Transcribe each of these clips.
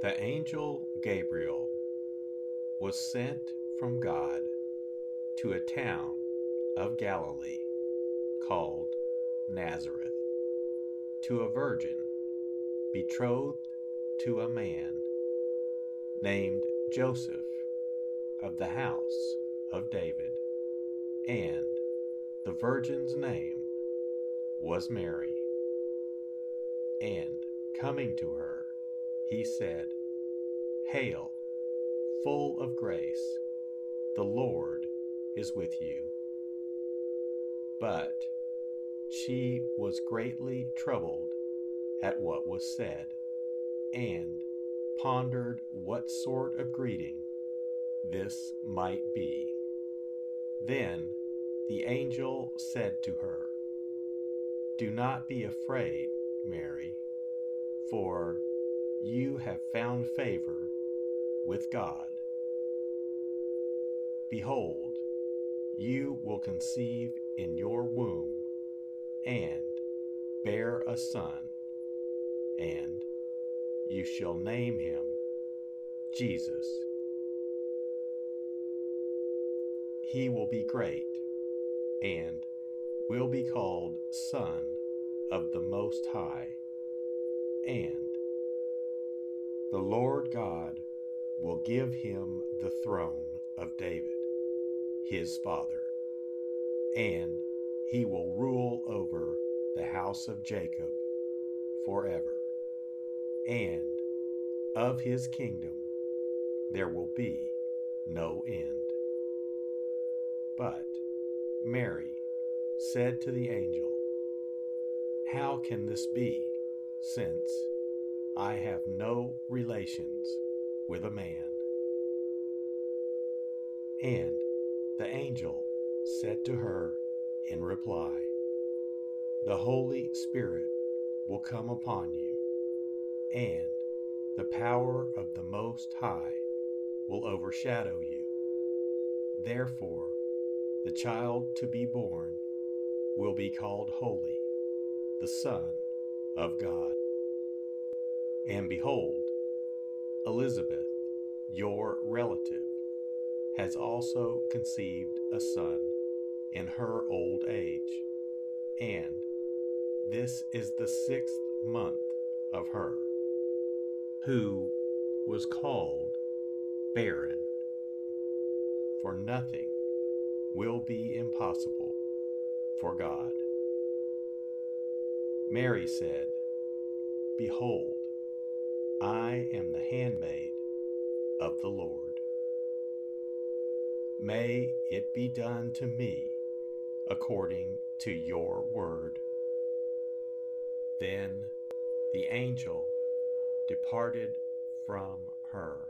The angel Gabriel was sent from God to a town of Galilee called Nazareth to a virgin betrothed to a man named Joseph of the house of David, and the virgin's name was Mary. And coming to her, he said, Hail, full of grace, the Lord is with you. But she was greatly troubled at what was said, and pondered what sort of greeting this might be. Then the angel said to her, Do not be afraid, Mary, for you have found favor with God. Behold, you will conceive in your womb and bear a son, and you shall name him Jesus. He will be great and will be called Son of the Most High, and the Lord God will give him the throne of David, his father, and he will rule over the house of Jacob forever. And of his kingdom there will be no end. But Mary said to the angel, How can this be, since I have no relations with a man? And the angel said to her in reply, The Holy Spirit will come upon you, and the power of the Most High will overshadow you. Therefore, the child to be born will be called Holy, the Son of God. And behold, Elizabeth, your relative, has also conceived a son in her old age, and this is the sixth month of her, who was called barren. For nothing will be impossible for God. Mary said, Behold, I am the handmaid of the Lord. May it be done to me according to your word. Then the angel departed from her.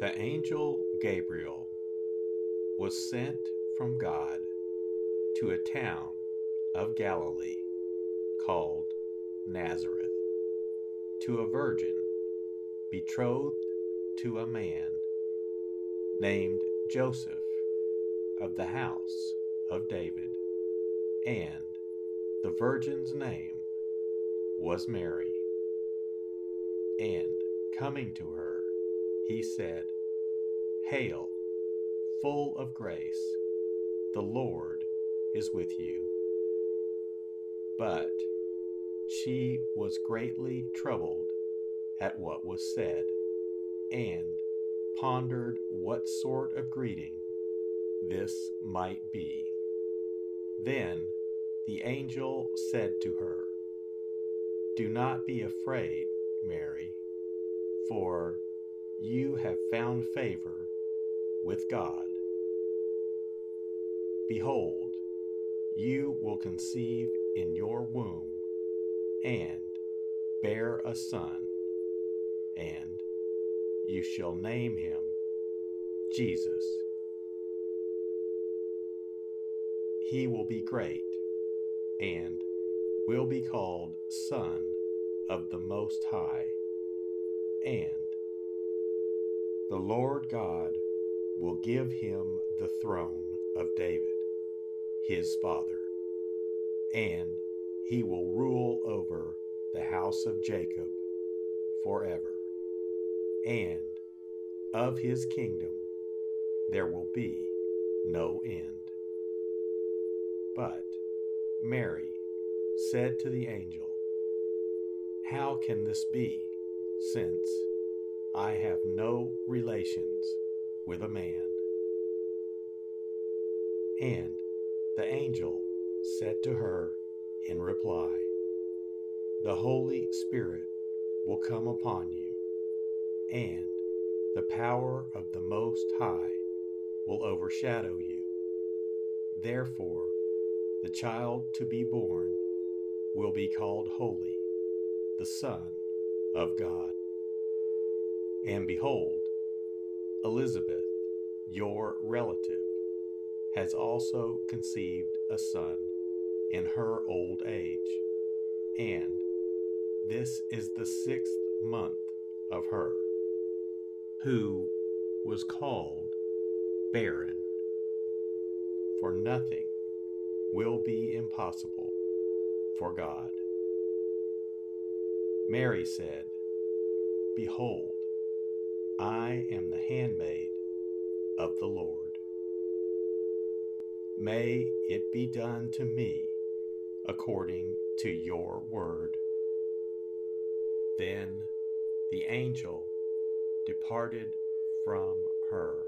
The angel Gabriel was sent from God to a town of Galilee called Nazareth to a virgin betrothed to a man named Joseph of the house of David, and the virgin's name was Mary. And coming to her, he said, Hail, full of grace, the Lord is with you. But she was greatly troubled at what was said, and pondered what sort of greeting this might be. Then the angel said to her, Do not be afraid, Mary, for you have found favor with God. Behold, you will conceive in your womb and bear a son, and you shall name him Jesus. He will be great and will be called Son of the Most High, and the Lord God will give him the throne of David, his father, and he will rule over the house of Jacob forever. And of his kingdom there will be no end. But Mary said to the angel, How can this be, since I have no relations with a man? And the angel said to her in reply, The Holy Spirit will come upon you, and the power of the Most High will overshadow you. Therefore, the child to be born will be called Holy, the Son of God. And behold, Elizabeth, your relative, has also conceived a son in her old age, and this is the sixth month of her, who was called barren. For nothing will be impossible for God. Mary said, Behold, I am the handmaid of the Lord. May it be done to me according to your word. Then the angel departed from her.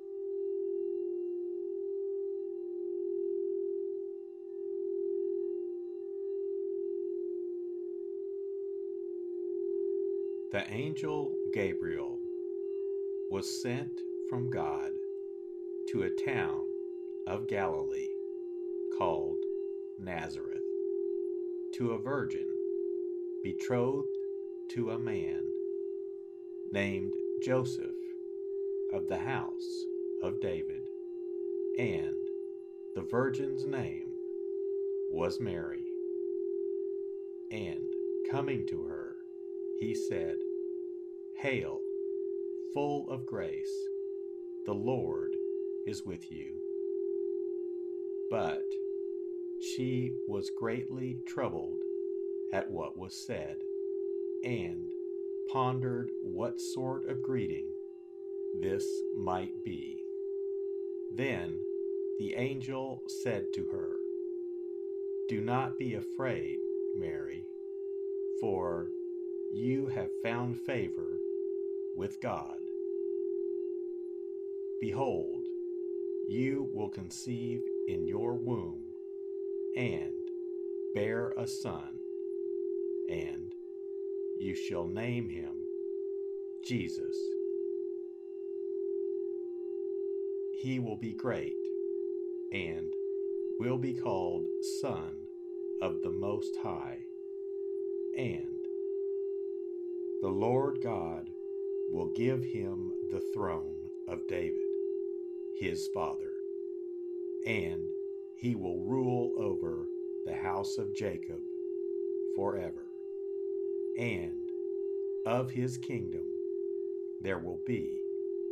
The angel Gabriel was sent from God to a town of Galilee called Nazareth to a virgin betrothed to a man named Joseph of the house of David, and the virgin's name was Mary. And coming to her, he said, Hail, full of grace, the Lord is with you. But she was greatly troubled at what was said, and pondered what sort of greeting this might be. Then the angel said to her, Do not be afraid, Mary, for you have found favor with God. Behold, you will conceive in your womb and bear a son, and you shall name him Jesus. He will be great and will be called Son of the Most High, and the Lord God will give him the throne of David, his father, and he will rule over the house of Jacob forever. And of his kingdom there will be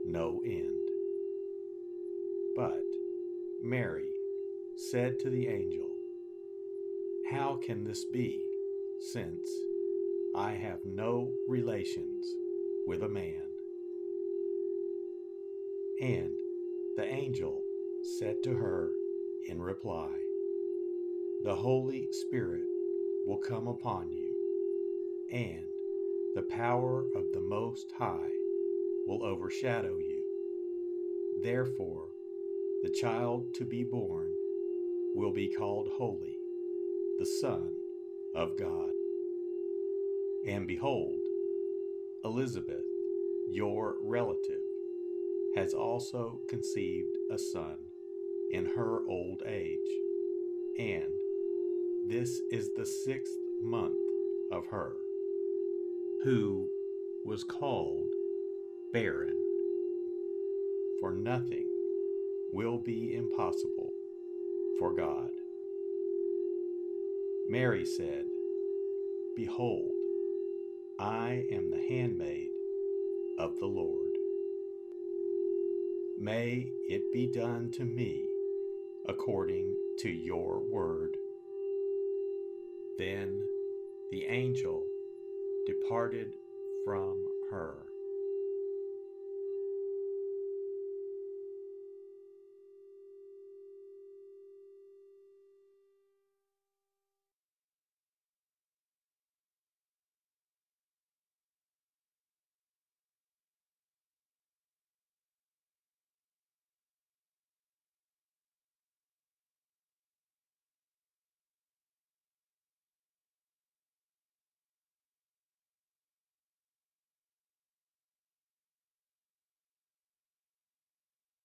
no end. But Mary said to the angel, How can this be, since I have no relations with a man? And the angel said to her in reply, The Holy Spirit will come upon you, and the power of the Most High will overshadow you. Therefore, the child to be born will be called Holy, the Son of God. And behold, Elizabeth, your relative, has also conceived a son in her old age, and this is the sixth month of her, who was called barren. For nothing will be impossible for God. Mary said, Behold, I am the handmaid of the Lord. May it be done to me according to your word. Then the angel departed from her.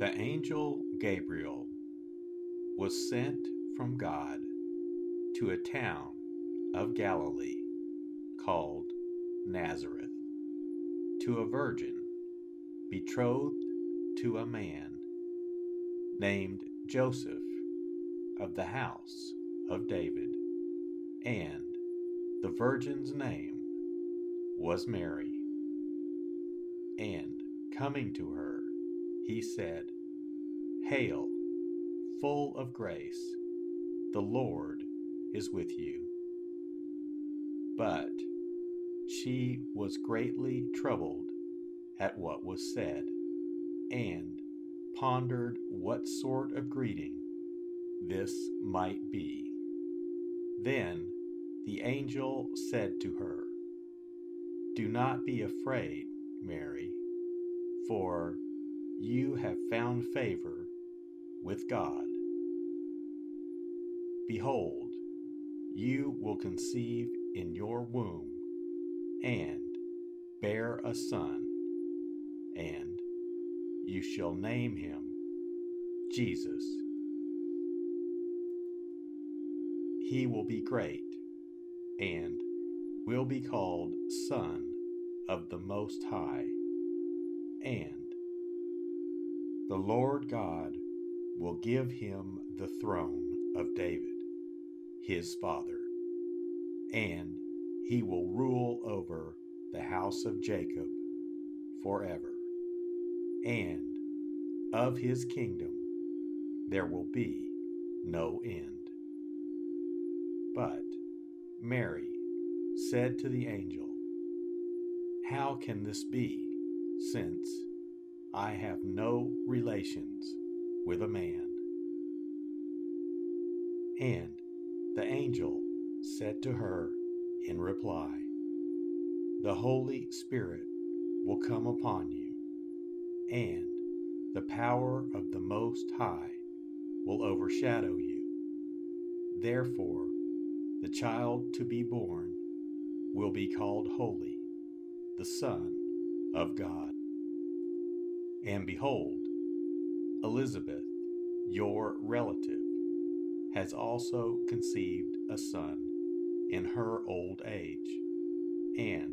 The angel Gabriel was sent from God to a town of Galilee called Nazareth to a virgin betrothed to a man named Joseph of the house of David, and the virgin's name was Mary. And coming to her, he said, Hail, full of grace, the Lord is with you. But she was greatly troubled at what was said, and pondered what sort of greeting this might be. Then the angel said to her, Do not be afraid, Mary, for you have found favor with God. Behold, you will conceive in your womb and bear a son, and you shall name him Jesus. He will be great and will be called Son of the Most High, and the Lord God will give him the throne of David, his father, and he will rule over the house of Jacob forever. And of his kingdom there will be no end. But Mary said to the angel, How can this be, since I have no relations with a man? And the angel said to her in reply, The Holy Spirit will come upon you, and the power of the Most High will overshadow you. Therefore, the child to be born will be called Holy, the Son of God. And behold, Elizabeth, your relative, has also conceived a son in her old age, and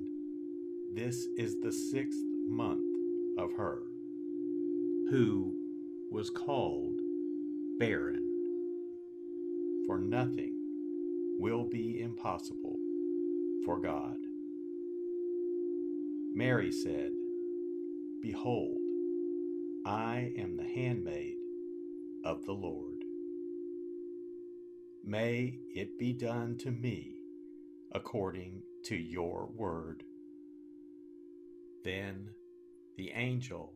this is the sixth month of her, who was called barren. For nothing will be impossible for God. Mary said, Behold, I am the handmaid of the Lord. May it be done to me according to your word. Then the angel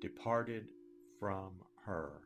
departed from her.